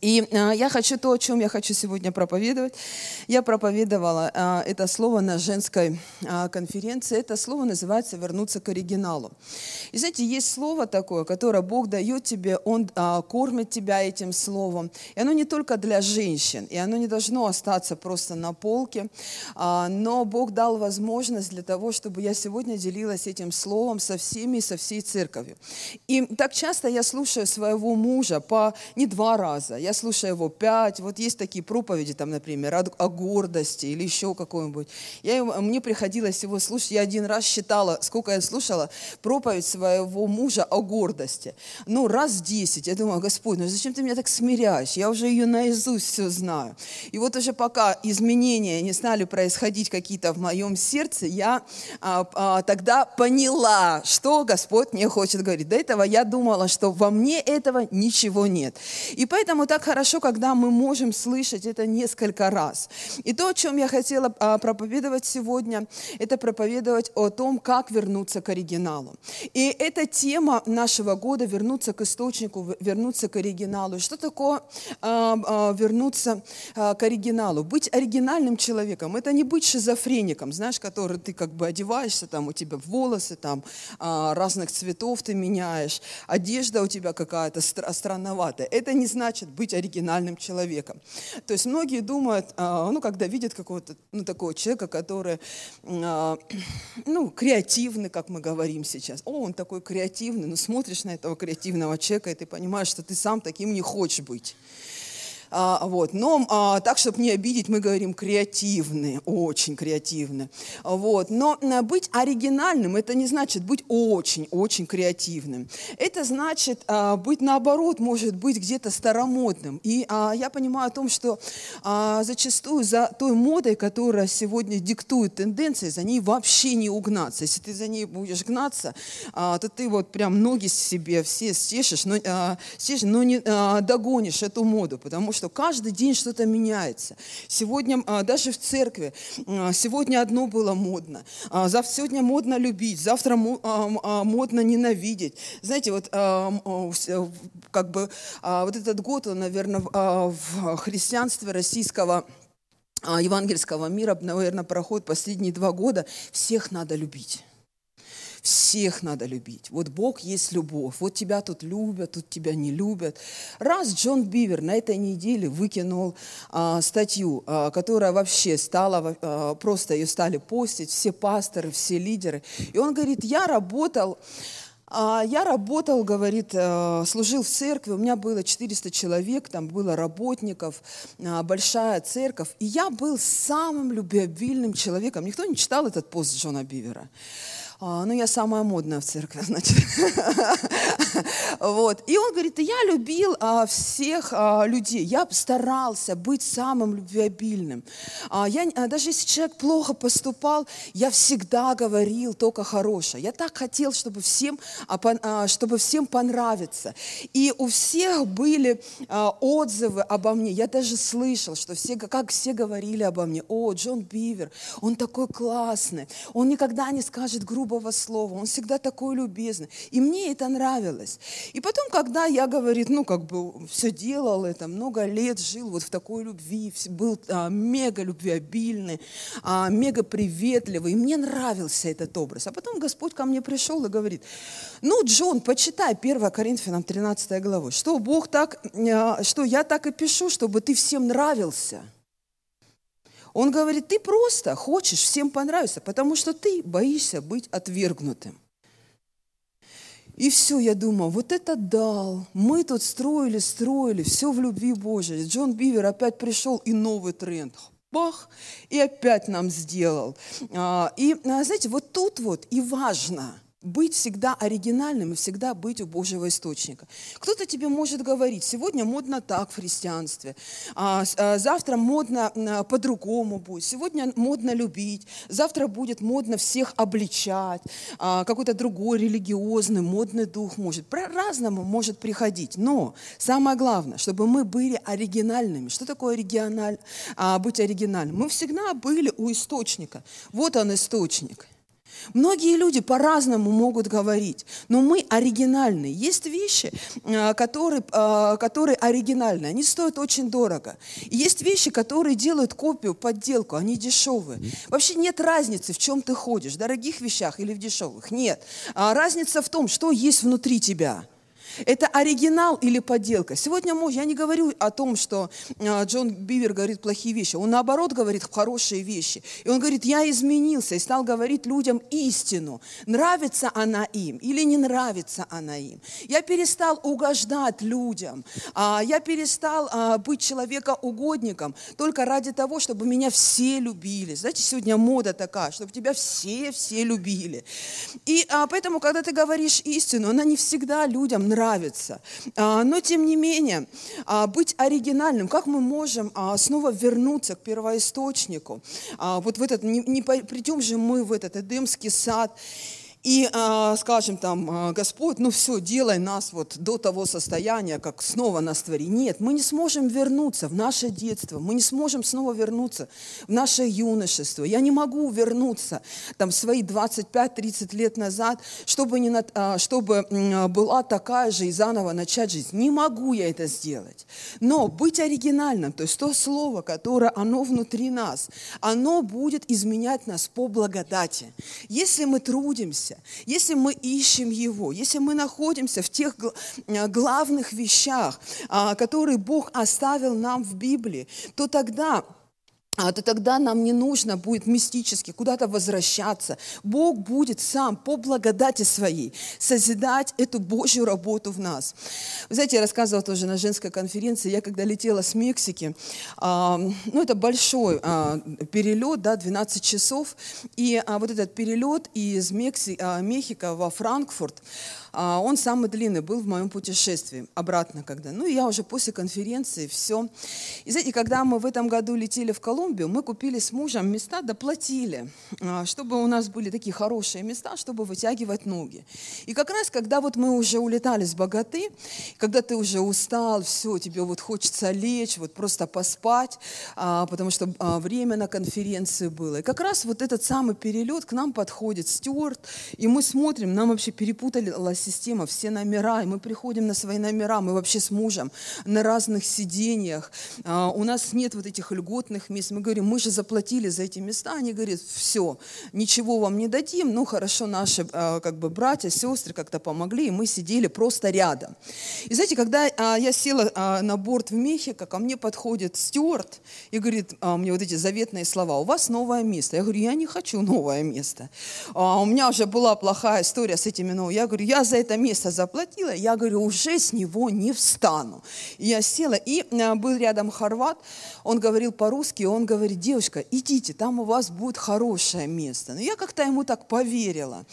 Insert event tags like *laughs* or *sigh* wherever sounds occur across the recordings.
И э, я хочу то, о чем я хочу сегодня проповедовать. Я проповедовала э, это слово на женской э, конференции. Это слово называется «вернуться к оригиналу». И знаете, есть слово такое, которое Бог дает тебе, Он кормит тебя этим словом. И оно не только для женщин, и оно не должно остаться просто на полке, но Бог дал возможность для того, чтобы я сегодня делилась этим словом со всеми и со всей церковью. И так часто я слушаю своего мужа по не два раза, я слушаю его пять. Вот есть такие проповеди, там, например, о, о гордости или еще какой-нибудь. Я, мне приходилось его слушать. Я один раз считала, сколько я слушала проповедь своего мужа о гордости. Ну, раз десять. Я думаю, Господь, ну зачем ты меня так смиряешь? Я уже ее наизусть все знаю. И вот уже пока изменения не стали происходить какие-то в моем сердце, я а, а, тогда поняла, что Господь мне хочет говорить. До этого я думала, что во мне этого ничего нет. И поэтому так хорошо, когда мы можем слышать это несколько раз. И то, о чем я хотела а, проповедовать сегодня, это проповедовать о том, как вернуться к оригиналу. И эта тема нашего года – вернуться к источнику, вернуться к оригиналу. Что такое а, а, вернуться к оригиналу? Быть оригинальным человеком – это не быть шизофреником, знаешь, который ты как бы одеваешься, там у тебя волосы там разных цветов ты меняешь, одежда у тебя какая-то странноватая. Это не значит быть оригинальным человеком. То есть многие думают, а, ну, когда видят какого-то, ну, такого человека, который, а, *clears throat* ну, креативный, как мы говорим сейчас. О, он такой креативный. Ну, смотришь на этого креативного человека, и ты понимаешь, что ты сам таким не хочешь быть. А, вот. Но а, так, чтобы не обидеть, мы говорим креативные, очень креативные. Вот. Но а, быть оригинальным, это не значит быть очень-очень креативным. Это значит а, быть наоборот, может быть где-то старомодным. И а, я понимаю о том, что а, зачастую за той модой, которая сегодня диктует тенденции, за ней вообще не угнаться. Если ты за ней будешь гнаться, а, то ты вот прям ноги себе все стешишь, но, а, стешишь, но не а, догонишь эту моду, потому что что каждый день что-то меняется. Сегодня а, даже в церкви, а, сегодня одно было модно, а, завтра сегодня модно любить, завтра модно ненавидеть. Знаете, вот как бы вот этот год, он, наверное, в христианстве российского евангельского мира, наверное, проходит последние два года. Всех надо любить. Всех надо любить. Вот Бог есть любовь. Вот тебя тут любят, тут тебя не любят. Раз Джон Бивер на этой неделе выкинул а, статью, а, которая вообще стала, а, просто ее стали постить, все пасторы, все лидеры. И он говорит, я работал а, я работал, говорит, э, служил в церкви, у меня было 400 человек, там было работников, а, большая церковь, и я был самым любвеобильным человеком. Никто не читал этот пост Джона Бивера. А, ну, я самая модная в церкви, *laughs* значит. вот. И он говорит, я любил а, всех а, людей, я старался быть самым любвеобильным. А, я, а, даже если человек плохо поступал, я всегда говорил только хорошее. Я так хотел, чтобы всем, а, пон, а, чтобы всем понравиться. И у всех были а, отзывы обо мне. Я даже слышал, что все, как все говорили обо мне. О, Джон Бивер, он такой классный, он никогда не скажет грубо грубого слова, он всегда такой любезный. И мне это нравилось. И потом, когда я, говорит, ну, как бы все делал это, много лет жил вот в такой любви, был а, мега любвеобильный, а, мега приветливый, и мне нравился этот образ. А потом Господь ко мне пришел и говорит, ну, Джон, почитай 1 Коринфянам 13 главу, что Бог так, а, что я так и пишу, чтобы ты всем нравился. Он говорит, ты просто хочешь всем понравиться, потому что ты боишься быть отвергнутым. И все, я думаю, вот это дал. Мы тут строили, строили, все в любви Божией. Джон Бивер опять пришел и новый тренд. Бах, и опять нам сделал. А, и, а, знаете, вот тут вот и важно – быть всегда оригинальным и всегда быть у Божьего источника. Кто-то тебе может говорить, сегодня модно так в христианстве, а, а завтра модно а, по-другому будет, сегодня модно любить, завтра будет модно всех обличать, а, какой-то другой религиозный, модный дух может. По-разному может приходить, но самое главное, чтобы мы были оригинальными. Что такое оригиналь, а, быть оригинальным? Мы всегда были у источника. Вот он источник – Многие люди по-разному могут говорить, но мы оригинальные. Есть вещи, а, которые, а, которые оригинальные, они стоят очень дорого. И есть вещи, которые делают копию, подделку, они дешевые. Вообще нет разницы, в чем ты ходишь, в дорогих вещах или в дешевых. Нет. А разница в том, что есть внутри тебя – это оригинал или подделка? Сегодня я не говорю о том, что а, Джон Бивер говорит плохие вещи. Он наоборот говорит хорошие вещи. И он говорит, я изменился и стал говорить людям истину. Нравится она им или не нравится она им. Я перестал угождать людям. А, я перестал а, быть человекоугодником только ради того, чтобы меня все любили. Знаете, сегодня мода такая, чтобы тебя все-все любили. И поэтому, когда ты говоришь истину, она не всегда людям нравится нравится. А, но тем не менее, а, быть оригинальным, как мы можем а, снова вернуться к первоисточнику? Вот в этот, не, не придем же мы в этот Эдемский сад и э, скажем там, э, Господь, ну все, делай нас вот до того состояния, как снова нас твори. Нет, мы не сможем вернуться в наше детство, мы не сможем снова вернуться в наше юношество. Я не могу вернуться там свои 25-30 лет назад, чтобы, не, э, чтобы была такая же и заново начать жизнь. Не могу я это сделать. Но быть оригинальным, то есть то слово, которое оно внутри нас, оно будет изменять нас по благодати. Если мы трудимся, находимся, если мы ищем Его, если мы находимся в тех э, главных вещах, а, которые Бог оставил нам в Библии, то тогда то тогда нам не нужно будет мистически куда-то возвращаться. Бог будет сам по благодати своей созидать эту Божью работу в нас. Вы знаете, я рассказывала тоже на женской конференции, я когда летела с Мексики, а, ну это большой а, перелет, да, 12 часов, и а, вот этот перелет из Мекси, а, Мехико во Франкфурт, а, он самый длинный был в моем путешествии, обратно когда. Ну, и я уже после конференции, все. И знаете, когда мы в этом году летели в Колумбию, мы купили с мужем места, доплатили, а, чтобы у нас были такие хорошие места, чтобы вытягивать ноги. И как раз, когда вот мы уже улетали с богаты, когда ты уже устал, все, тебе вот хочется лечь, вот просто поспать, а, потому что время на конференции было. И как раз вот этот самый перелет к нам подходит Стюарт, и мы смотрим, нам вообще перепутали система, все номера, и мы приходим на свои номера, мы вообще с мужем на разных сидениях, а, у нас нет вот этих льготных мест, мы говорим, мы же заплатили за эти места, они говорят, все, ничего вам не дадим, ну хорошо, наши а, как бы братья, сестры как-то помогли, и мы сидели просто рядом. И знаете, когда а, я села на борт в Мехико, ко мне подходит стюарт и говорит мне вот эти заветные слова, у вас новое место. Я говорю, я не хочу новое место. У меня уже была плохая история с этими, ну, я говорю, я за это место заплатила, я говорю, уже с него не встану. И я села, и был рядом хорват, он говорил по-русски, он говорит, девушка, идите, там у вас будет хорошее место. Но я как-то ему так поверила.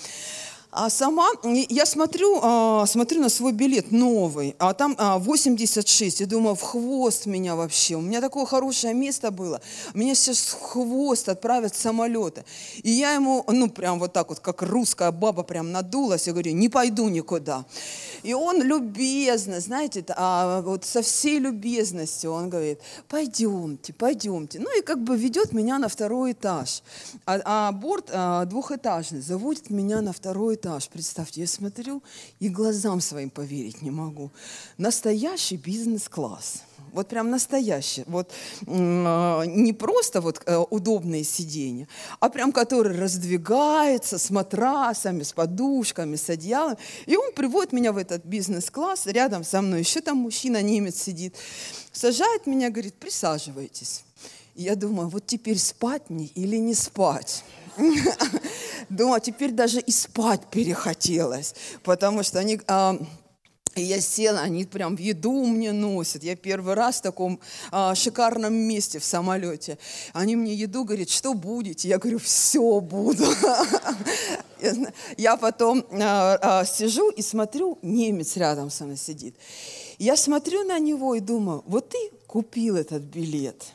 А сама, я смотрю, а, смотрю на свой билет новый, а там 86. А, я думаю, в хвост меня вообще. У меня такое хорошее место было. Меня сейчас в хвост отправят самолеты. И я ему, ну, прям вот так вот, как русская баба, прям надулась. Я говорю, не пойду никуда. И он любезно, знаете, а, вот со всей любезностью он говорит, пойдемте, пойдемте. Ну и как бы ведет меня на второй этаж. А, а борт а, двухэтажный, заводит меня на второй этаж. Представьте, я смотрю и глазам своим поверить не могу. Настоящий бизнес-класс. Вот прям настоящий. Вот а, не просто вот э, удобные сиденья, а прям который раздвигается с матрасами, с подушками, с одеялом. И он приводит меня в этот бизнес-класс. Рядом со мной еще там мужчина, немец сидит. Сажает меня, говорит, присаживайтесь. И я думаю, вот теперь спать мне или не спать? Думаю, *laughs* теперь даже и спать перехотелось, потому что они... А, я села, они прям еду мне носят. Я первый раз в таком а, шикарном месте в самолете. Они мне еду говорят, что будете? Я говорю, все буду. *laughs* Я потом а, а, сижу и смотрю, немец рядом со мной сидит. Я смотрю на него и думаю, вот ты купил этот билет,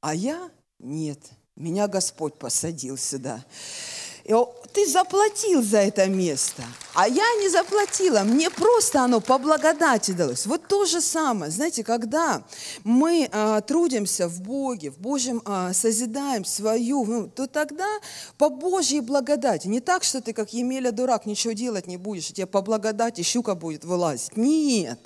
а я нет. Меня Господь посадил сюда. И ты заплатил за это место, а я не заплатила, мне просто оно по благодати далось. Вот то же самое, знаете, когда мы а, трудимся в Боге, в Божьем а, созидаем свою, ну, то тогда по Божьей благодати, не так, что ты как Емеля дурак, ничего делать не будешь, тебе по благодати щука будет вылазить. Нет.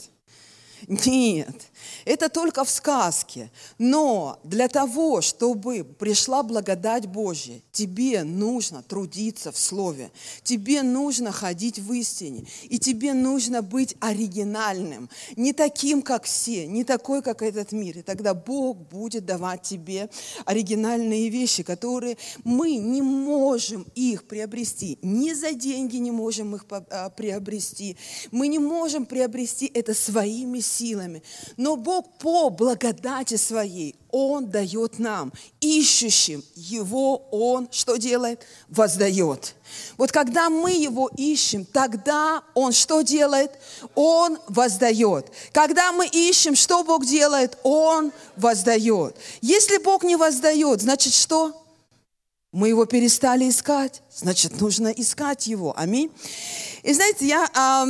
Нет, это только в сказке. Но для того, чтобы пришла благодать Божья, тебе нужно трудиться в Слове, тебе нужно ходить в истине, и тебе нужно быть оригинальным, не таким, как все, не такой, как этот мир. И тогда Бог будет давать тебе оригинальные вещи, которые мы не можем их приобрести, ни за деньги не можем их а, приобрести, мы не можем приобрести это своими силами. Но Бог по благодати своей, Он дает нам, ищущим Его, Он что делает? Воздает. Вот когда мы Его ищем, тогда Он что делает? Он воздает. Когда мы ищем, что Бог делает? Он воздает. Если Бог не воздает, значит что? Мы его перестали искать, значит, нужно искать его. Аминь. И знаете, я а,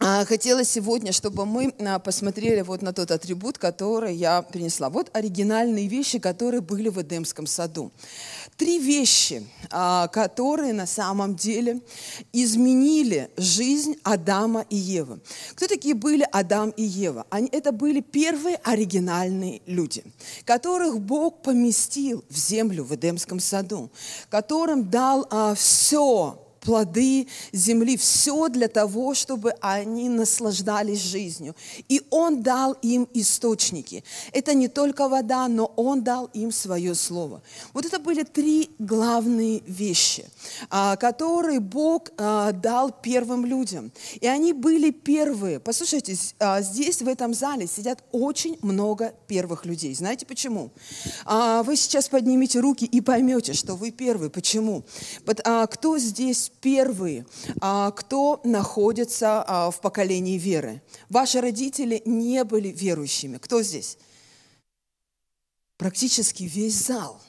хотела сегодня, чтобы мы а, посмотрели вот на тот атрибут, который я принесла. Вот оригинальные вещи, которые были в Эдемском саду. Три вещи, а, которые на самом деле изменили жизнь Адама и Евы. Кто такие были Адам и Ева? Они, это были первые оригинальные люди, которых Бог поместил в землю в Эдемском саду, которым дал а, все плоды земли, все для того, чтобы они наслаждались жизнью. И Он дал им источники. Это не только вода, но Он дал им свое слово. Вот это были три главные вещи, а, которые Бог а, дал первым людям. И они были первые. Послушайте, а, здесь, в этом зале, сидят очень много первых людей. Знаете почему? Вы сейчас поднимите руки и поймете, что вы первые. Почему? Кто здесь первые, а, кто находится а, в поколении веры. Ваши родители не были верующими. Кто здесь? Практически весь зал –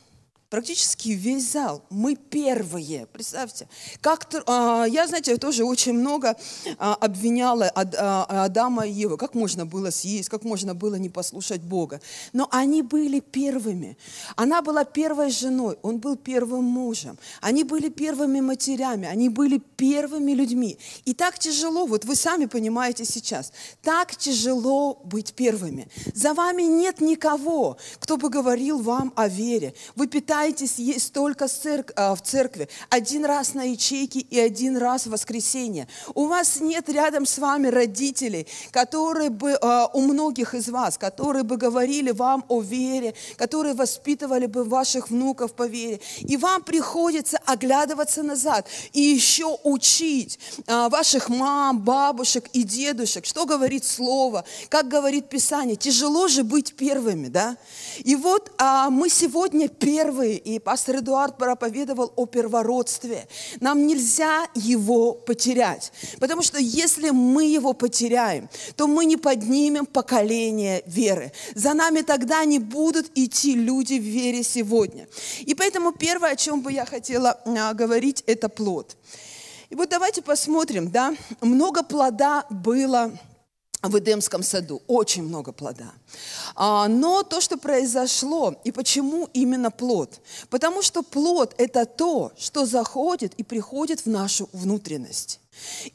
практически весь зал. Мы первые, представьте. Как, а, я, знаете, тоже очень много а, обвиняла Ад, а, Адама и Евы. Как можно было съесть, как можно было не послушать Бога. Но они были первыми. Она была первой женой, он был первым мужем. Они были первыми матерями, они были первыми людьми. И так тяжело, вот вы сами понимаете сейчас, так тяжело быть первыми. За вами нет никого, кто бы говорил вам о вере. Вы питаетесь пытаетесь есть только а, в церкви, один раз на ячейке и один раз в воскресенье. У вас нет рядом с вами родителей, которые бы, а, у многих из вас, которые бы говорили вам о вере, которые воспитывали бы ваших внуков по вере. И вам приходится оглядываться назад и еще учить а, ваших мам, бабушек и дедушек, что говорит Слово, как говорит Писание. Тяжело же быть первыми, да? И вот мы сегодня первые первые, и пастор Эдуард проповедовал о первородстве. Нам нельзя его потерять, потому что если мы его потеряем, то мы не поднимем поколение веры. За нами тогда не будут идти люди в вере сегодня. И поэтому первое, о чем бы я хотела а, говорить, это плод. И вот давайте посмотрим, да, много плода было в Эдемском саду. Очень много плода. А, но то, что произошло, и почему именно плод? Потому что плод – это то, что заходит и приходит в нашу внутренность.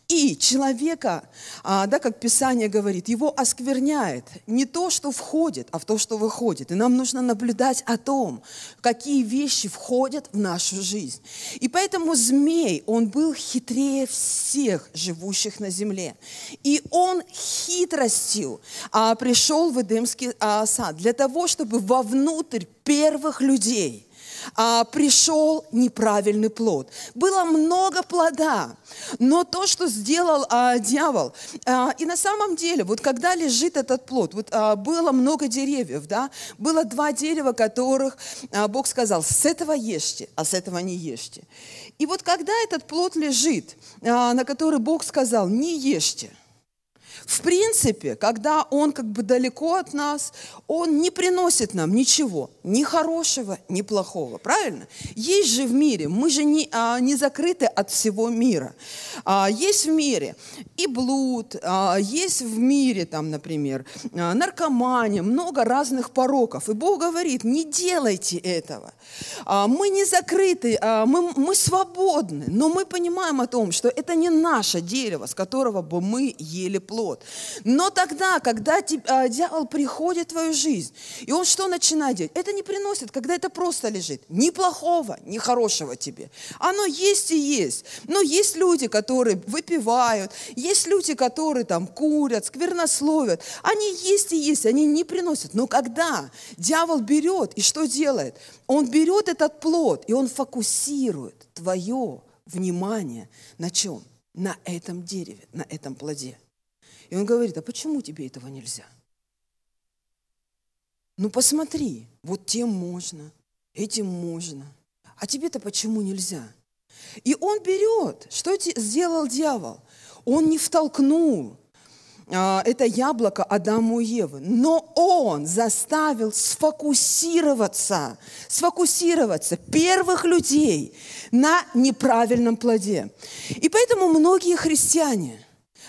И человека, а, да, как Писание говорит, его оскверняет не то, что входит, а в то, что выходит. И нам нужно наблюдать о том, какие вещи входят в нашу жизнь. И поэтому змей, он был хитрее всех живущих на земле. И он хитростью а, пришел в Эдемский а, сад для того, чтобы вовнутрь первых людей – а, пришел неправильный плод. Было много плода, но то, что сделал а, дьявол, а, и на самом деле, вот когда лежит этот плод, вот а, было много деревьев, да, было два дерева, которых а, Бог сказал, с этого ешьте, а с этого не ешьте. И вот когда этот плод лежит, а, на который Бог сказал, не ешьте, В принципе, когда он как бы далеко от нас, он не приносит нам ничего, ни хорошего, ни плохого. Правильно? Есть же в мире, мы же не, а, не закрыты от всего мира. А, есть в мире и блуд, а, есть в мире, там, например, а, наркомания, много разных пороков. И Бог говорит, не делайте этого. А, мы не закрыты, а, мы, мы свободны, но мы понимаем о том, что это не наше дерево, с которого бы мы ели плод. Но тогда, когда а, дьявол приходит в твою жизнь, и он что начинает делать? Это не приносит, когда это просто лежит. Ни плохого, ни хорошего тебе. Оно есть и есть. Но есть люди, которые выпивают, есть люди, которые там курят, сквернословят. Они есть и есть, они не приносят. Но когда дьявол берет и что делает? Он берет этот плод, и он фокусирует твое внимание на чем? На этом дереве, на этом плоде. И он говорит, а почему тебе этого нельзя? Ну посмотри, вот тем можно, этим можно. А тебе-то почему нельзя? И он берет, что сделал дьявол? Он не втолкнул это яблоко Адаму и Евы. Но он заставил сфокусироваться, сфокусироваться первых людей на неправильном плоде. И поэтому многие христиане,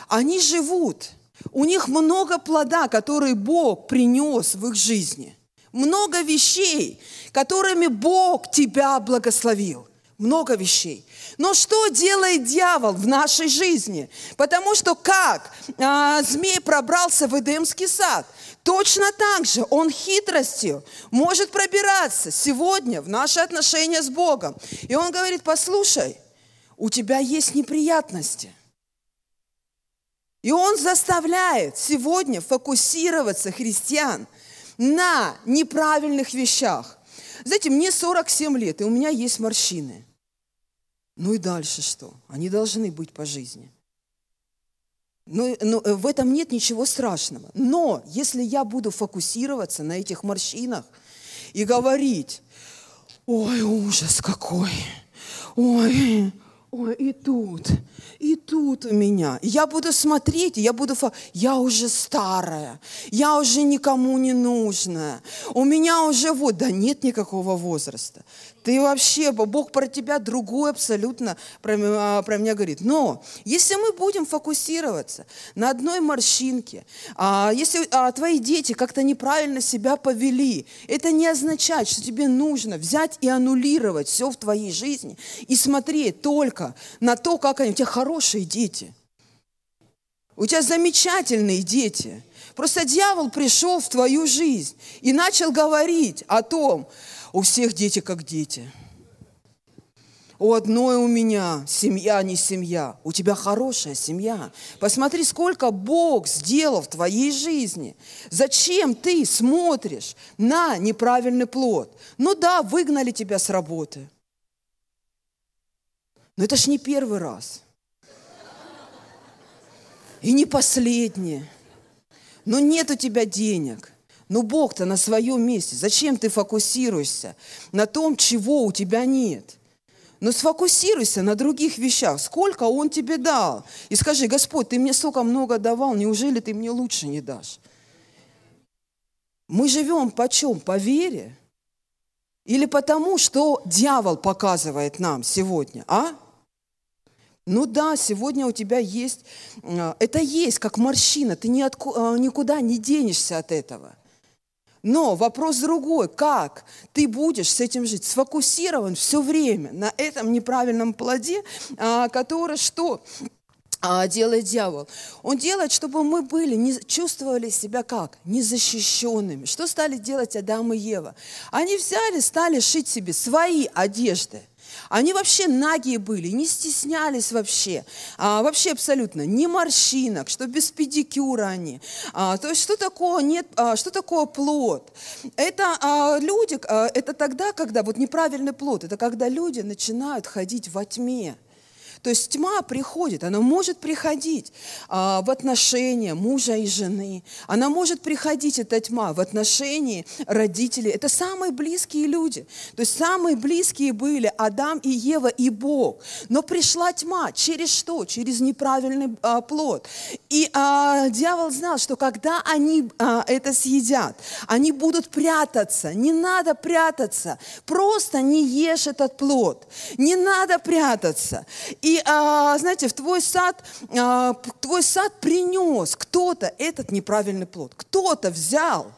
они живут, у них много плода, которые Бог принес в их жизни. Много вещей, которыми Бог тебя благословил. Много вещей. Но что делает дьявол в нашей жизни? Потому что как а, змей пробрался в Эдемский сад, точно так же он хитростью может пробираться сегодня в наши отношения с Богом. И он говорит, послушай, у тебя есть неприятности. И он заставляет сегодня фокусироваться христиан на неправильных вещах. Знаете, мне 47 лет, и у меня есть морщины. Ну и дальше что? Они должны быть по жизни. Но, но э, в этом нет ничего страшного. Но если я буду фокусироваться на этих морщинах и говорить, ой, ужас какой, ой, ой, и тут, и тут у меня. Я буду смотреть, я буду, я уже старая, я уже никому не нужная. У меня уже вот, да нет никакого возраста. Ты вообще, Бог про тебя другой абсолютно про, а, про меня говорит. Но если мы будем фокусироваться на одной морщинке, а, если а, твои дети как-то неправильно себя повели, это не означает, что тебе нужно взять и аннулировать все в твоей жизни и смотреть только на то, как они, у тебя хорошие дети. У тебя замечательные дети. Просто дьявол пришел в твою жизнь и начал говорить о том, у всех дети как дети. У одной у меня семья не семья. У тебя хорошая семья. Посмотри, сколько Бог сделал в твоей жизни. Зачем ты смотришь на неправильный плод? Ну да, выгнали тебя с работы. Но это ж не первый раз. И не последний. Но нет у тебя денег. Ну Бог-то на своем месте. Зачем ты фокусируешься на том, чего у тебя нет? Но сфокусируйся на других вещах. Сколько Он тебе дал? И скажи, Господь, ты мне столько много давал, неужели ты мне лучше не дашь? Мы живем по чем? По вере? Или потому, что дьявол показывает нам сегодня, а? Ну да, сегодня у тебя есть, э, это есть как морщина, ты э, никуда не денешься от этого – но вопрос другой, как ты будешь с этим жить? Сфокусирован все время на этом неправильном плоде, а, который что? А, делает дьявол. Он делает, чтобы мы были, не, чувствовали себя как? Незащищенными. Что стали делать Адам и Ева? Они взяли, стали шить себе свои одежды – они вообще нагие были, не стеснялись вообще. А, вообще абсолютно. Ни морщинок, что без педикюра они. А, то есть что такое, нет, а, что такое плод? Это а, люди, а, это тогда, когда вот неправильный плод, это когда люди начинают ходить во тьме. То есть тьма приходит, она может приходить а, в отношения мужа и жены. Она может приходить, эта тьма, в отношении родителей. Это самые близкие люди. То есть самые близкие были Адам и Ева и Бог. Но пришла тьма. Через что? Через неправильный а, плод. И а, дьявол знал, что когда они а, это съедят, они будут прятаться. Не надо прятаться. Просто не ешь этот плод. Не надо прятаться. И, а, знаете, в твой сад, а, твой сад принес кто-то этот неправильный плод. Кто-то взял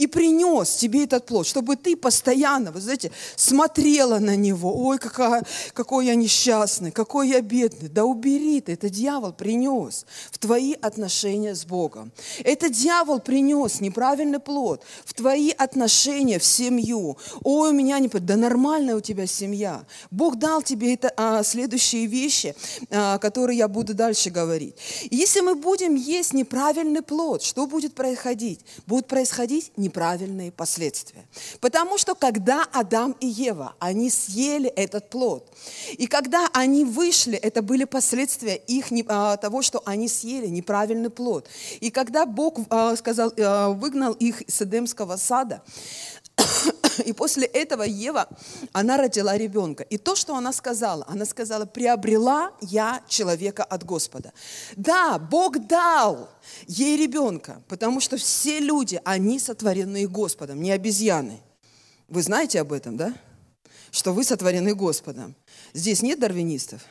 и принес тебе этот плод, чтобы ты постоянно, вы знаете, смотрела на него. Ой, какая, какой я несчастный, какой я бедный. Да убери ты, это дьявол принес в твои отношения с Богом. Это дьявол принес неправильный плод в твои отношения в семью. Ой, у меня не... Да нормальная у тебя семья. Бог дал тебе это, а, следующие вещи, а, которые я буду дальше говорить. Если мы будем есть неправильный плод, что будет происходить? Будет происходить не неправильные последствия. Потому что когда Адам и Ева, они съели этот плод, и когда они вышли, это были последствия их, а, того, что они съели неправильный плод. И когда Бог а, сказал, а, выгнал их из Эдемского сада, *coughs* и после этого Ева, она родила ребенка. И то, что она сказала, она сказала, приобрела я человека от Господа. Да, Бог дал ей ребенка, потому что все люди, они сотворены Господом, не обезьяны. Вы знаете об этом, да? Что вы сотворены Господом. Здесь нет дарвинистов –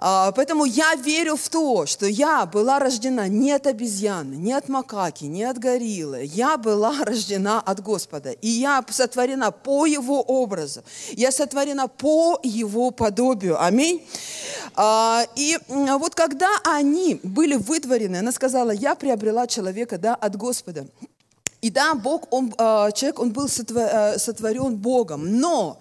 поэтому я верю в то, что я была рождена не от обезьяны, не от макаки, не от гориллы. Я была *laughs* рождена от Господа. И я сотворена по Его образу. Я сотворена по Его подобию. Аминь. А, и вот когда они были вытворены, она сказала, я приобрела человека да, от Господа. И да, Бог, он, а, человек, он был сотворен Богом. Но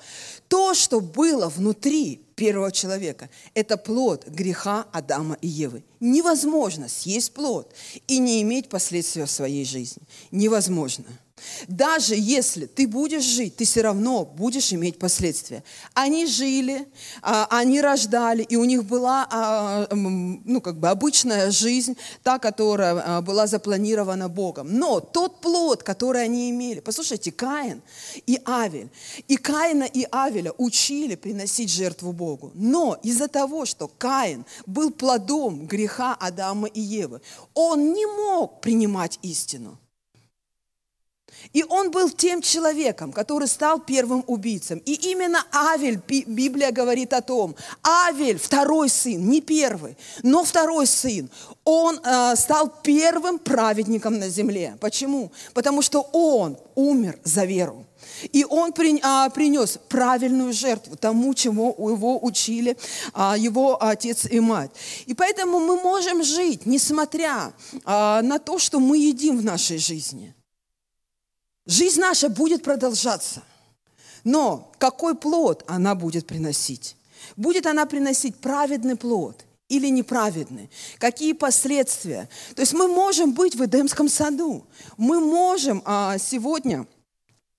то, что было внутри первого человека, это плод греха Адама и Евы. Невозможно съесть плод и не иметь последствий в своей жизни. Невозможно. Даже если ты будешь жить, ты все равно будешь иметь последствия. Они жили, а, они рождали, и у них была а, ну, как бы обычная жизнь, та, которая а, была запланирована Богом. Но тот плод, который они имели, послушайте, Каин и Авель, и Каина и Авеля учили приносить жертву Богу. Но из-за того, что Каин был плодом греха Адама и Евы, он не мог принимать истину. И он был тем человеком, который стал первым убийцем. И именно Авель, Библия говорит о том, Авель, второй сын, не первый, но второй сын, он э, стал первым праведником на земле. Почему? Потому что он умер за веру. И он при, а, принес правильную жертву тому, чему его учили а, его отец и мать. И поэтому мы можем жить, несмотря а, на то, что мы едим в нашей жизни – Жизнь наша будет продолжаться. Но какой плод она будет приносить? Будет она приносить праведный плод или неправедный? Какие последствия? То есть мы можем быть в Эдемском саду. Мы можем а, сегодня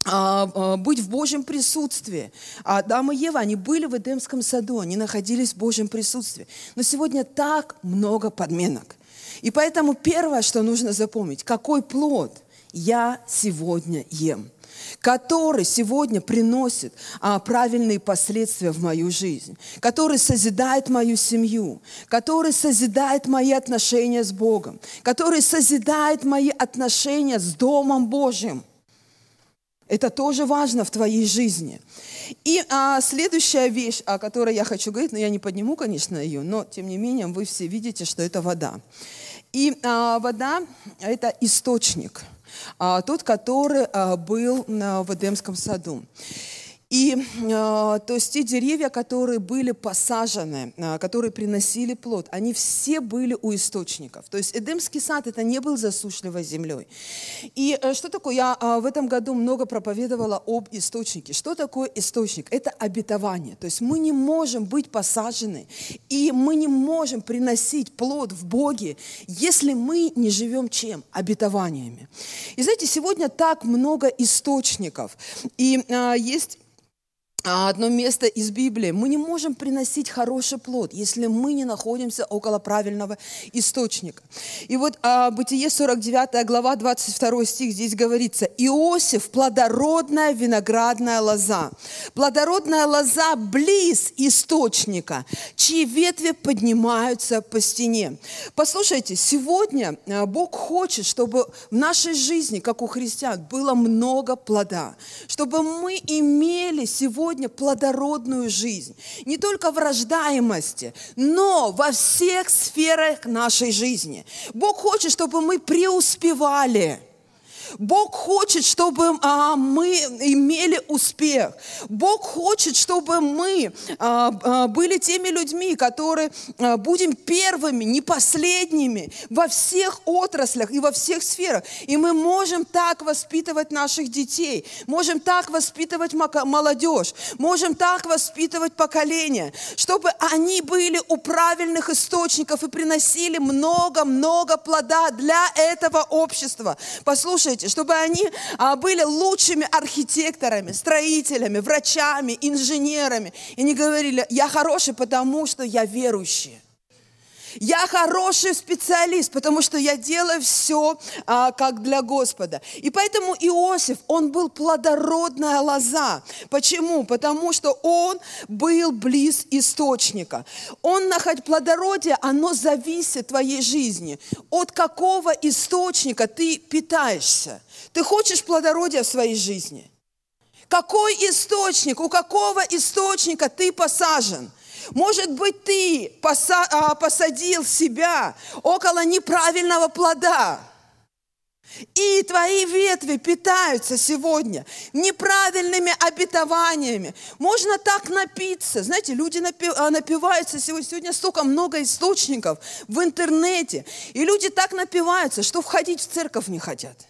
а, а, быть в Божьем присутствии. Адам и Ева, они были в Эдемском саду, они находились в Божьем присутствии. Но сегодня так много подменок. И поэтому первое, что нужно запомнить, какой плод – я сегодня ем, который сегодня приносит а, правильные последствия в мою жизнь, который созидает мою семью, который созидает мои отношения с Богом, который созидает мои отношения с Домом Божьим. Это тоже важно в твоей жизни. И а, следующая вещь, о которой я хочу говорить, но я не подниму, конечно, ее, но тем не менее вы все видите, что это вода. И а, вода – это источник – а, тот, который а, был в Эдемском саду. И то есть те деревья, которые были посажены, которые приносили плод, они все были у источников. То есть Эдемский сад это не был засушливой землей. И э, что такое? Я в этом году много проповедовала об источнике. Что такое источник? Это обетование. То есть мы не можем быть посажены, и мы не можем приносить плод в Боге, если мы не живем чем? Обетованиями. И знаете, сегодня так много источников. И есть одно место из Библии. Мы не можем приносить хороший плод, если мы не находимся около правильного источника. И вот а, Бытие 49 глава 22 стих здесь говорится. Иосиф – плодородная виноградная лоза. Плодородная лоза близ источника, чьи ветви поднимаются по стене. Послушайте, сегодня а, Бог хочет, чтобы в нашей жизни, как у христиан, было много плода, чтобы мы имели сегодня сегодня плодородную жизнь. Не только в рождаемости, но во всех сферах нашей жизни. Бог хочет, чтобы мы преуспевали – Бог хочет, чтобы а, мы имели успех. Бог хочет, чтобы мы а, а, были теми людьми, которые а, будем первыми, не последними во всех отраслях и во всех сферах. И мы можем так воспитывать наших детей, можем так воспитывать молодежь, можем так воспитывать поколение, чтобы они были у правильных источников и приносили много-много плода для этого общества. Послушайте, слушайте, чтобы они а, были лучшими архитекторами, строителями, врачами, инженерами. И не говорили, я хороший, потому что я верующий. Я хороший специалист, потому что я делаю все а, как для Господа. И поэтому Иосиф, он был плодородная лоза. Почему? Потому что он был близ источника. Он находит плодородие, оно зависит твоей жизни. От какого источника ты питаешься? Ты хочешь плодородия в своей жизни? Какой источник, у какого источника ты посажен? Может быть, ты а, посадил себя около неправильного плода. И твои ветви питаются сегодня неправильными обетованиями. Можно так напиться. Знаете, люди а, напиваются сегодня. Сегодня столько много источников в интернете. И люди так напиваются, что входить в церковь не хотят.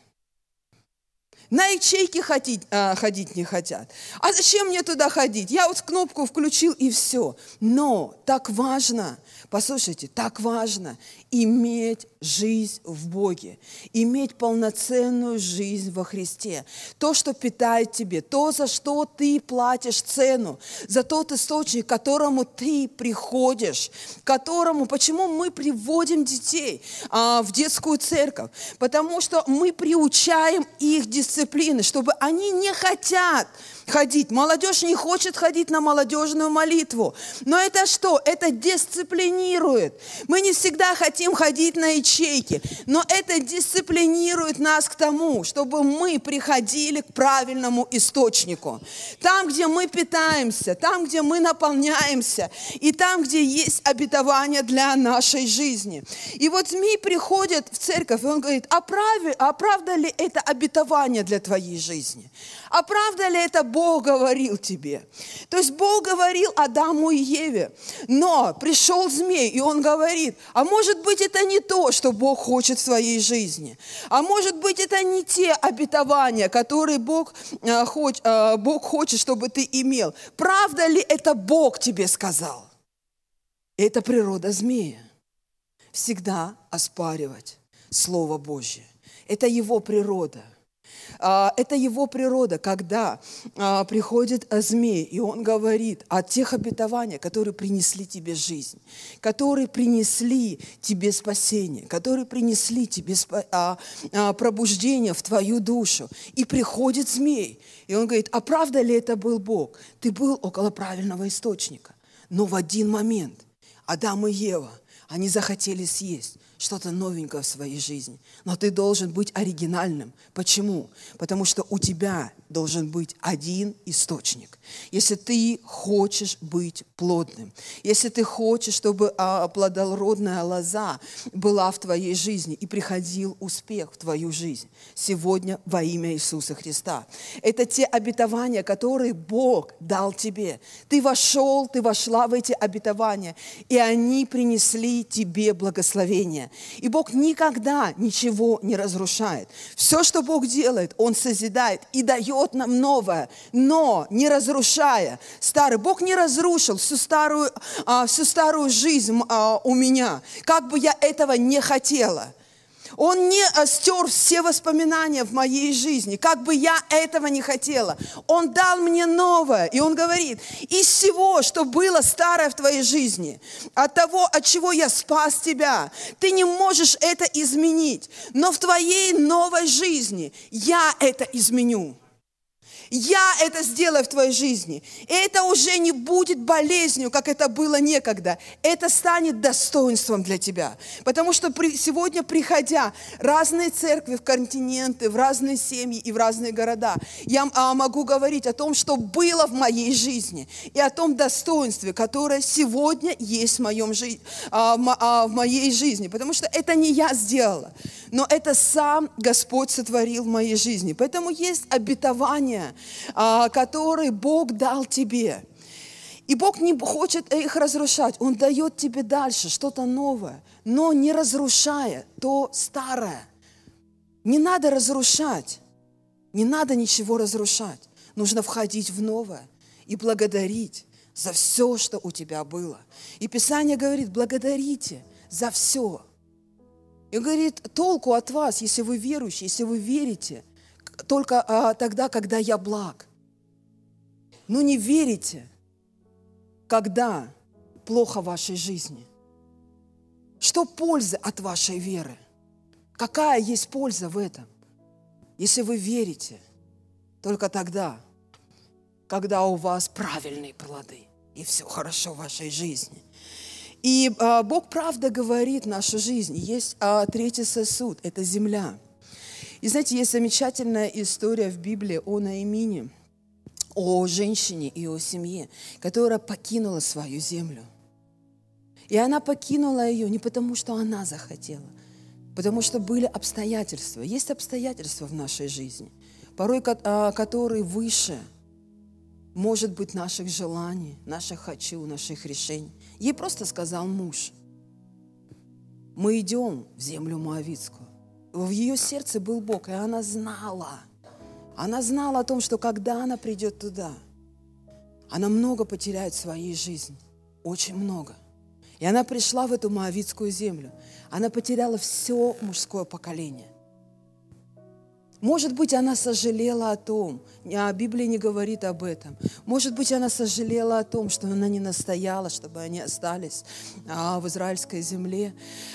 На ячейки ходить, а, ходить не хотят. А зачем мне туда ходить? Я вот кнопку включил и все. Но так важно, послушайте, так важно иметь жизнь в Боге, иметь полноценную жизнь во Христе. То, что питает тебе, то, за что ты платишь цену, за тот источник, к которому ты приходишь, к которому, почему мы приводим детей а, в детскую церковь? Потому что мы приучаем их дисциплины, чтобы они не хотят ходить. Молодежь не хочет ходить на молодежную молитву. Но это что? Это дисциплинирует. Мы не всегда хотим ходить на ячейки, но это дисциплинирует нас к тому, чтобы мы приходили к правильному источнику. Там, где мы питаемся, там, где мы наполняемся, и там, где есть обетование для нашей жизни. И вот змей приходит в церковь, и он говорит, а, правда, а правда ли это обетование для твоей жизни? А правда ли это Бог говорил тебе? То есть Бог говорил Адаму и Еве, но пришел змей, и он говорит, а может быть это не то, что Бог хочет в своей жизни, а может быть это не те обетования, которые Бог, э, хоч, э, Бог хочет, чтобы ты имел. Правда ли это Бог тебе сказал? Это природа змея. Всегда оспаривать Слово Божье. Это его природа – это его природа, когда а, приходит змей, и он говорит о тех обетованиях, которые принесли тебе жизнь, которые принесли тебе спасение, которые принесли тебе а, пробуждение в твою душу. И приходит змей, и он говорит, а правда ли это был Бог? Ты был около правильного источника. Но в один момент Адам и Ева, они захотели съесть что-то новенькое в своей жизни. Но ты должен быть оригинальным. Почему? Потому что у тебя должен быть один источник. Если ты хочешь быть плодным, если ты хочешь, чтобы а, плодородная лоза была в твоей жизни и приходил успех в твою жизнь, сегодня во имя Иисуса Христа. Это те обетования, которые Бог дал тебе. Ты вошел, ты вошла в эти обетования, и они принесли тебе благословение. И Бог никогда ничего не разрушает. Все, что Бог делает, Он созидает и дает нам новое, но не разрушая старый. Бог не разрушил всю старую, а, всю старую жизнь а, у меня, как бы я этого не хотела. Он не э, стер все воспоминания в моей жизни, как бы я этого не хотела. Он дал мне новое. И он говорит, из всего, что было старое в твоей жизни, от того, от чего я спас тебя, ты не можешь это изменить. Но в твоей новой жизни я это изменю. Я это сделаю в твоей жизни. И это уже не будет болезнью, как это было некогда. Это станет достоинством для тебя. Потому что при, сегодня, приходя разные церкви в континенты, в разные семьи и в разные города, я а, могу говорить о том, что было в моей жизни, и о том достоинстве, которое сегодня есть в, моем а, а, в моей жизни. Потому что это не я сделала, но это сам Господь сотворил в моей жизни. Поэтому есть обетование, которые Бог дал тебе. И Бог не хочет их разрушать. Он дает тебе дальше что-то новое, но не разрушая то старое. Не надо разрушать. Не надо ничего разрушать. Нужно входить в новое и благодарить за все, что у тебя было. И Писание говорит, благодарите за все. И говорит, толку от вас, если вы верующие, если вы верите – только а, тогда, когда я благ. Но не верите, когда плохо в вашей жизни. Что польза от вашей веры? Какая есть польза в этом? Если вы верите, только тогда, когда у вас правильные плоды, и все хорошо в вашей жизни. И а, Бог правда говорит нашу жизнь. Есть а, третий сосуд – это земля – и знаете, есть замечательная история в Библии о Наимине, о женщине и о семье, которая покинула свою землю. И она покинула ее не потому, что она захотела, потому что были обстоятельства. Есть обстоятельства в нашей жизни, порой а, которые выше, может быть, наших желаний, наших хочу, наших решений. Ей просто сказал муж, мы идем в землю Моавицкую в ее сердце был Бог, и она знала. Она знала о том, что когда она придет туда, она много потеряет в своей жизни. Очень много. И она пришла в эту Моавитскую землю. Она потеряла все мужское поколение. Может быть, она сожалела о том, а Библия не говорит об этом. Может быть, она сожалела о том, что она не настояла, чтобы они остались а, в израильской земле.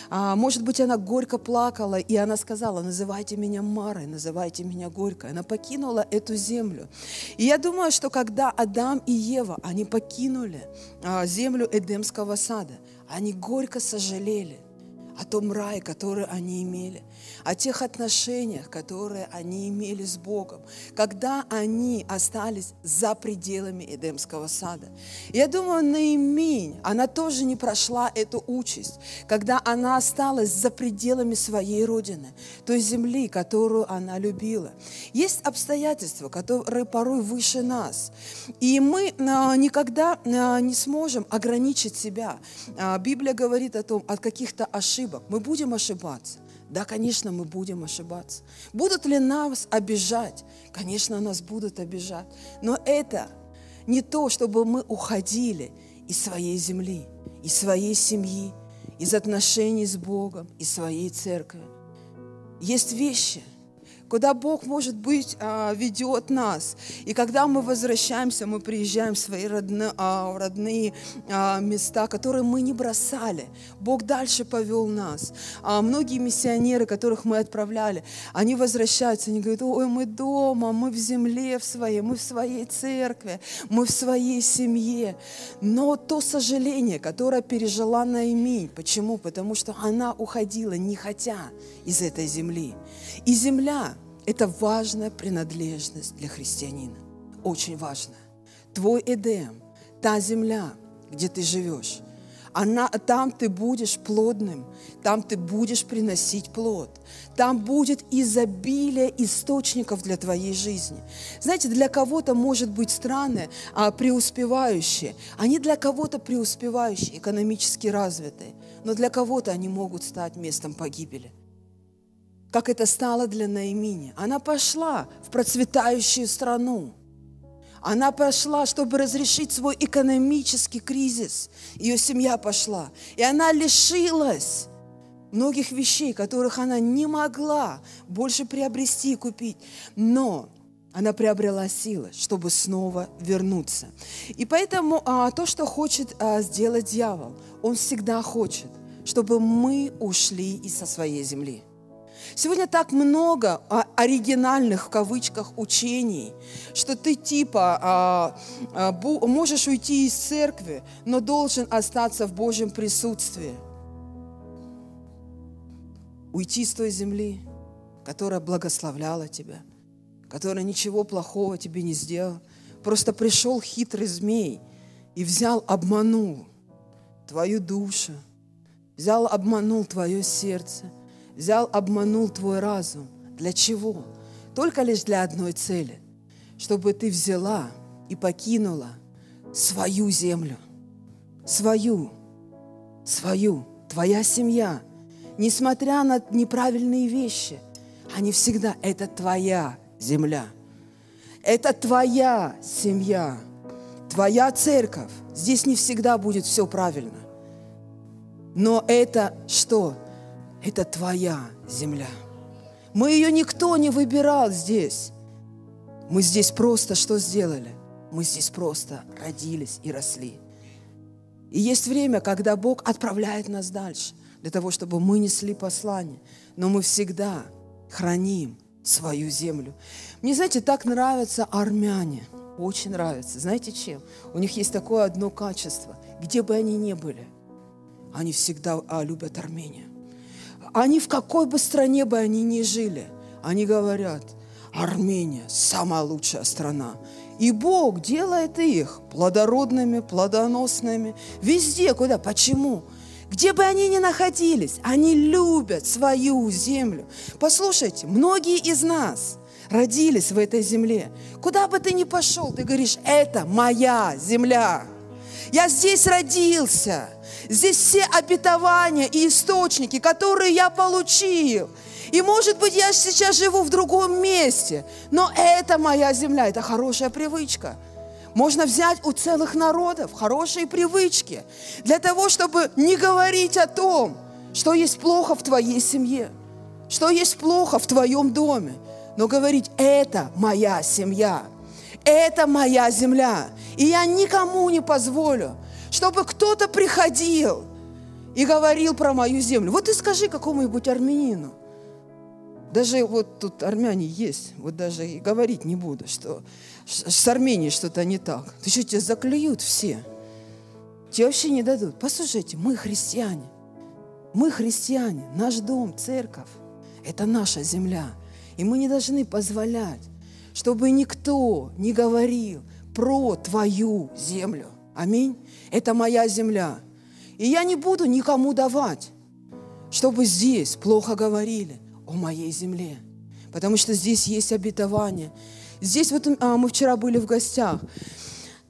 А, может быть, она горько плакала, и она сказала, называйте меня Марой, называйте меня Горькой. Она покинула эту землю. И я думаю, что когда Адам и Ева, они покинули а, землю Эдемского сада, они горько сожалели о том рае, который они имели – о тех отношениях, которые они имели с Богом, когда они остались за пределами Эдемского сада. Я думаю, Наимень, она тоже не прошла эту участь, когда она осталась за пределами своей родины, той земли, которую она любила. Есть обстоятельства, которые порой выше нас, и мы а, никогда а, не сможем ограничить себя. А, Библия говорит о том, от каких-то ошибок. Мы будем ошибаться. Да, конечно, мы будем ошибаться. Будут ли нас обижать? Конечно, нас будут обижать. Но это не то, чтобы мы уходили из своей земли, из своей семьи, из отношений с Богом, из своей церкви. Есть вещи – куда Бог, может быть, а, ведет нас. И когда мы возвращаемся, мы приезжаем в свои родные, а, родные а, места, которые мы не бросали. Бог дальше повел нас. Многие миссионеры, которых мы отправляли, они возвращаются, они говорят, ой, мы дома, мы в земле в своей, мы в своей церкви, мы в своей семье. Но то сожаление, которое пережила Наимень, почему? Потому что она уходила, не хотя из этой земли. И земля, это важная принадлежность для христианина. Очень важная. Твой Эдем, та земля, где ты живешь, она, там ты будешь плодным, там ты будешь приносить плод, там будет изобилие источников для твоей жизни. Знаете, для кого-то может быть страны а, преуспевающие, они для кого-то преуспевающие, экономически развитые, но для кого-то они могут стать местом погибели как это стало для Наимини. Она пошла в процветающую страну. Она пошла, чтобы разрешить свой экономический кризис. Ее семья пошла. И она лишилась многих вещей, которых она не могла больше приобрести и купить. Но она приобрела силы, чтобы снова вернуться. И поэтому а, то, что хочет а, сделать дьявол, он всегда хочет, чтобы мы ушли из со своей земли. Сегодня так много а, оригинальных в кавычках учений, что ты типа а, а, можешь уйти из церкви, но должен остаться в Божьем присутствии. Уйти с той земли, которая благословляла тебя – который ничего плохого тебе не сделал. Просто пришел хитрый змей и взял, обманул твою душу, взял, обманул твое сердце, взял, обманул твой разум. Для чего? Только лишь для одной цели, чтобы ты взяла и покинула свою землю, свою, свою, твоя семья, несмотря на неправильные вещи, они всегда, это твоя земля. Это твоя семья, твоя церковь. Здесь не всегда будет все правильно. Но это что? Это твоя земля. Мы ее никто не выбирал здесь. Мы здесь просто что сделали? Мы здесь просто родились и росли. И есть время, когда Бог отправляет нас дальше, для того, чтобы мы несли послание. Но мы всегда храним свою землю. Мне, знаете, так нравятся армяне. Очень нравятся. Знаете чем? У них есть такое одно качество. Где бы они ни были, они всегда а, любят Армению. Они в какой бы стране бы они ни жили, они говорят, Армения – самая лучшая страна. И Бог делает их плодородными, плодоносными. Везде, куда. Почему? Где бы они ни находились, они любят свою землю. Послушайте, многие из нас родились в этой земле. Куда бы ты ни пошел, ты говоришь, это моя земля. Я здесь родился. Здесь все обетования и источники, которые я получил. И может быть, я сейчас живу в другом месте, но это моя земля, это хорошая привычка – можно взять у целых народов хорошие привычки для того, чтобы не говорить о том, что есть плохо в твоей семье, что есть плохо в твоем доме, но говорить, это моя семья, это моя земля, и я никому не позволю, чтобы кто-то приходил и говорил про мою землю. Вот ты скажи какому-нибудь армянину, даже вот тут армяне есть, вот даже и говорить не буду, что с Арменией что-то не так. Ты что, тебя заклюют все? Тебе вообще не дадут. Послушайте, мы христиане. Мы христиане. Наш дом, церковь – это наша земля. И мы не должны позволять, чтобы никто не говорил про твою землю. Аминь. Это моя земля. И я не буду никому давать, чтобы здесь плохо говорили о моей земле. Потому что здесь есть обетование. Здесь вот а, мы вчера были в гостях,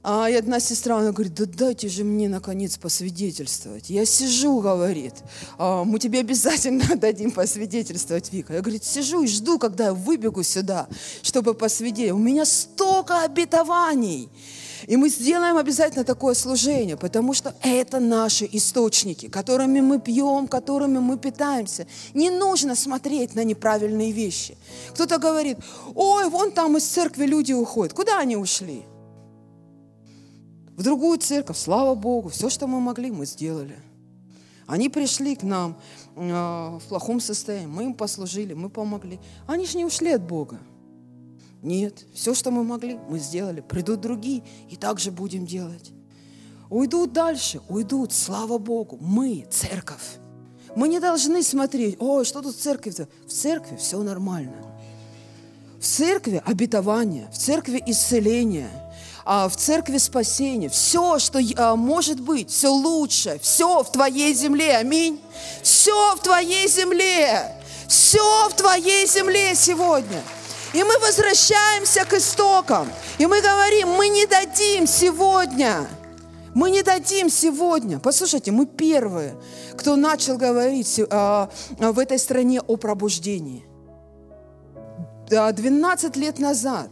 а, и одна сестра, она говорит, да дайте же мне, наконец, посвидетельствовать. Я сижу, говорит, а, мы тебе обязательно *laughs* дадим посвидетельствовать, Вика. Я, говорит, сижу и жду, когда я выбегу сюда, чтобы посвидетельствовать. У меня столько обетований. И мы сделаем обязательно такое служение, потому что это наши источники, которыми мы пьем, которыми мы питаемся. Не нужно смотреть на неправильные вещи. Кто-то говорит, ой, вон там из церкви люди уходят. Куда они ушли? В другую церковь, слава Богу, все, что мы могли, мы сделали. Они пришли к нам э, в плохом состоянии, мы им послужили, мы помогли. Они же не ушли от Бога. Нет, все, что мы могли, мы сделали. Придут другие, и так же будем делать. Уйдут дальше, уйдут, слава Богу. Мы церковь. Мы не должны смотреть, ой, что тут церковь-то? В церкви все нормально. В церкви обетование, в церкви исцеление, а в церкви спасение. Все, что а, может быть, все лучше, все в твоей земле. Аминь. Все в твоей земле. Все в твоей земле сегодня. И мы возвращаемся к истокам. И мы говорим, мы не дадим сегодня. Мы не дадим сегодня. Послушайте, мы первые, кто начал говорить а, в этой стране о пробуждении. 12 лет назад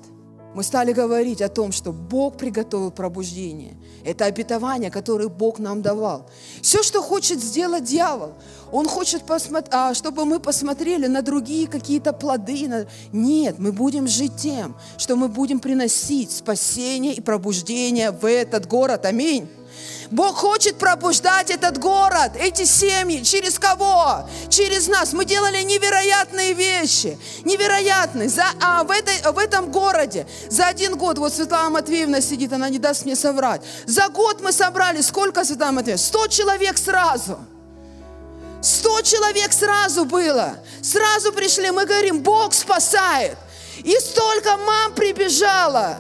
мы стали говорить о том, что Бог приготовил пробуждение. Это обетование, которое Бог нам давал. Все, что хочет сделать дьявол, он хочет, а, чтобы мы посмотрели на другие какие-то плоды. Нет, мы будем жить тем, что мы будем приносить спасение и пробуждение в этот город. Аминь. Бог хочет пробуждать этот город, эти семьи. Через кого? Через нас. Мы делали невероятные вещи. Невероятные. За, а в, этой, в этом городе за один год, вот Светлана Матвеевна сидит, она не даст мне соврать. За год мы собрали, сколько, Светлана Матвеевна? Сто человек сразу. Сто человек сразу было. Сразу пришли, мы говорим, Бог спасает. И столько мам прибежало.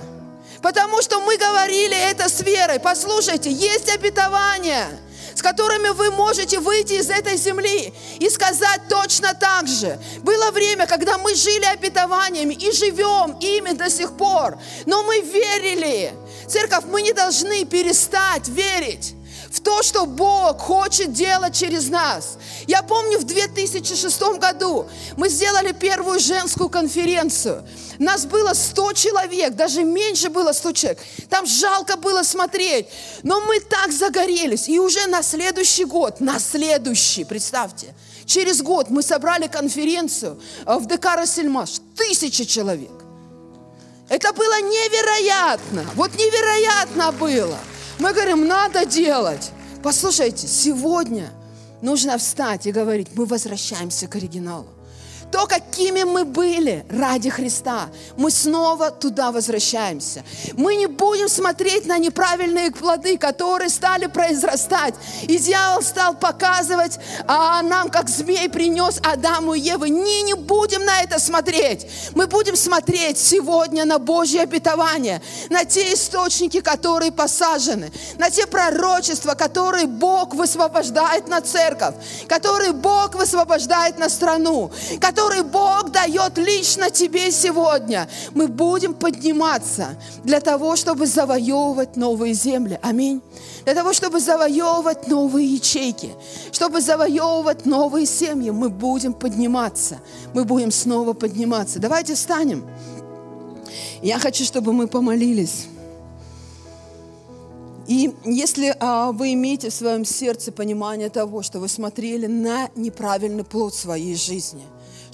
Потому что мы говорили это с верой. Послушайте, есть обетования, с которыми вы можете выйти из этой земли и сказать точно так же. Было время, когда мы жили обетованиями и живем ими до сих пор. Но мы верили. Церковь, мы не должны перестать верить в то, что Бог хочет делать через нас. Я помню, в 2006 году мы сделали первую женскую конференцию. Нас было 100 человек, даже меньше было 100 человек. Там жалко было смотреть. Но мы так загорелись. И уже на следующий год, на следующий, представьте, через год мы собрали конференцию э, в ДК «Рассельмаш». Тысячи человек. Это было невероятно. Вот невероятно было. Мы говорим, надо делать. Послушайте, сегодня нужно встать и говорить, мы возвращаемся к оригиналу то, какими мы были ради Христа, мы снова туда возвращаемся. Мы не будем смотреть на неправильные плоды, которые стали произрастать. И дьявол стал показывать а, нам, как змей принес Адаму и Евы. Не, не будем на это смотреть. Мы будем смотреть сегодня на Божье обетование, на те источники, которые посажены, на те пророчества, которые Бог высвобождает на церковь, которые Бог высвобождает на страну, которые который Бог дает лично тебе сегодня, мы будем подниматься для того, чтобы завоевывать новые земли. Аминь. Для того, чтобы завоевывать новые ячейки, чтобы завоевывать новые семьи, мы будем подниматься. Мы будем снова подниматься. Давайте встанем. Я хочу, чтобы мы помолились. И если а, вы имеете в своем сердце понимание того, что вы смотрели на неправильный плод своей жизни,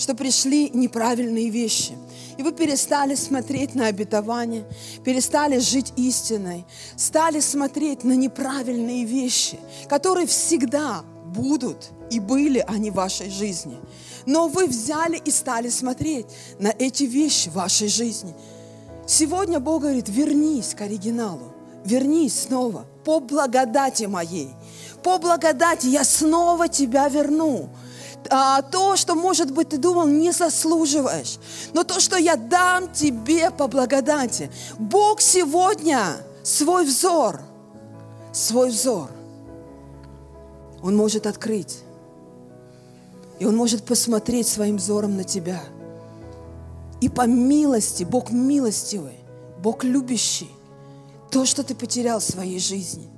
что пришли неправильные вещи. И вы перестали смотреть на обетование, перестали жить истиной, стали смотреть на неправильные вещи, которые всегда будут и были они в вашей жизни. Но вы взяли и стали смотреть на эти вещи в вашей жизни. Сегодня Бог говорит, вернись к оригиналу, вернись снова по благодати моей. По благодати я снова тебя верну а, то, что, может быть, ты думал, не заслуживаешь, но то, что я дам тебе по благодати. Бог сегодня свой взор, свой взор, Он может открыть. И Он может посмотреть своим взором на тебя. И по милости, Бог милостивый, Бог любящий, то, что ты потерял в своей жизни,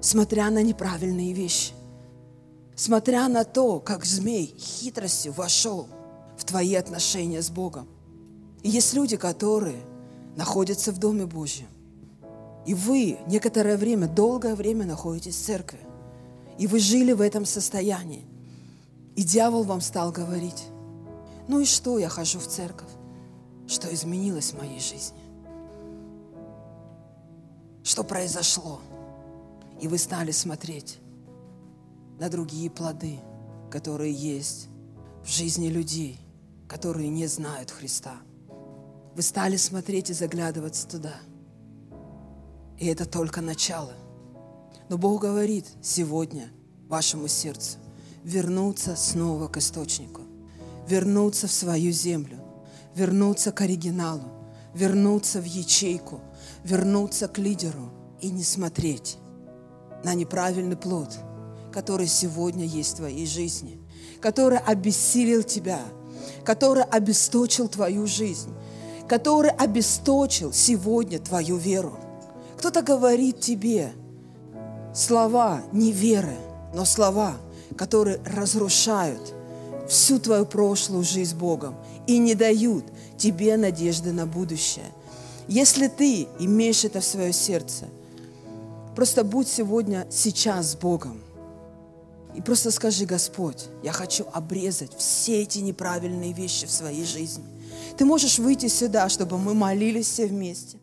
смотря на неправильные вещи – смотря на то, как змей хитростью вошел в твои отношения с Богом. И есть люди, которые находятся в Доме Божьем. И вы некоторое время, долгое время находитесь в церкви. И вы жили в этом состоянии. И дьявол вам стал говорить, ну и что я хожу в церковь? Что изменилось в моей жизни? Что произошло? И вы стали смотреть на другие плоды, которые есть в жизни людей, которые не знают Христа. Вы стали смотреть и заглядываться туда. И это только начало. Но Бог говорит сегодня вашему сердцу вернуться снова к источнику, вернуться в свою землю, вернуться к оригиналу, вернуться в ячейку, вернуться к лидеру и не смотреть на неправильный плод – который сегодня есть в твоей жизни, который обессилил тебя, который обесточил твою жизнь, который обесточил сегодня твою веру. Кто-то говорит тебе слова не веры, но слова, которые разрушают всю твою прошлую жизнь Богом и не дают тебе надежды на будущее. Если ты имеешь это в свое сердце, просто будь сегодня, сейчас с Богом. И просто скажи, Господь, я хочу обрезать все эти неправильные вещи в своей жизни. Ты можешь выйти сюда, чтобы мы молились все вместе.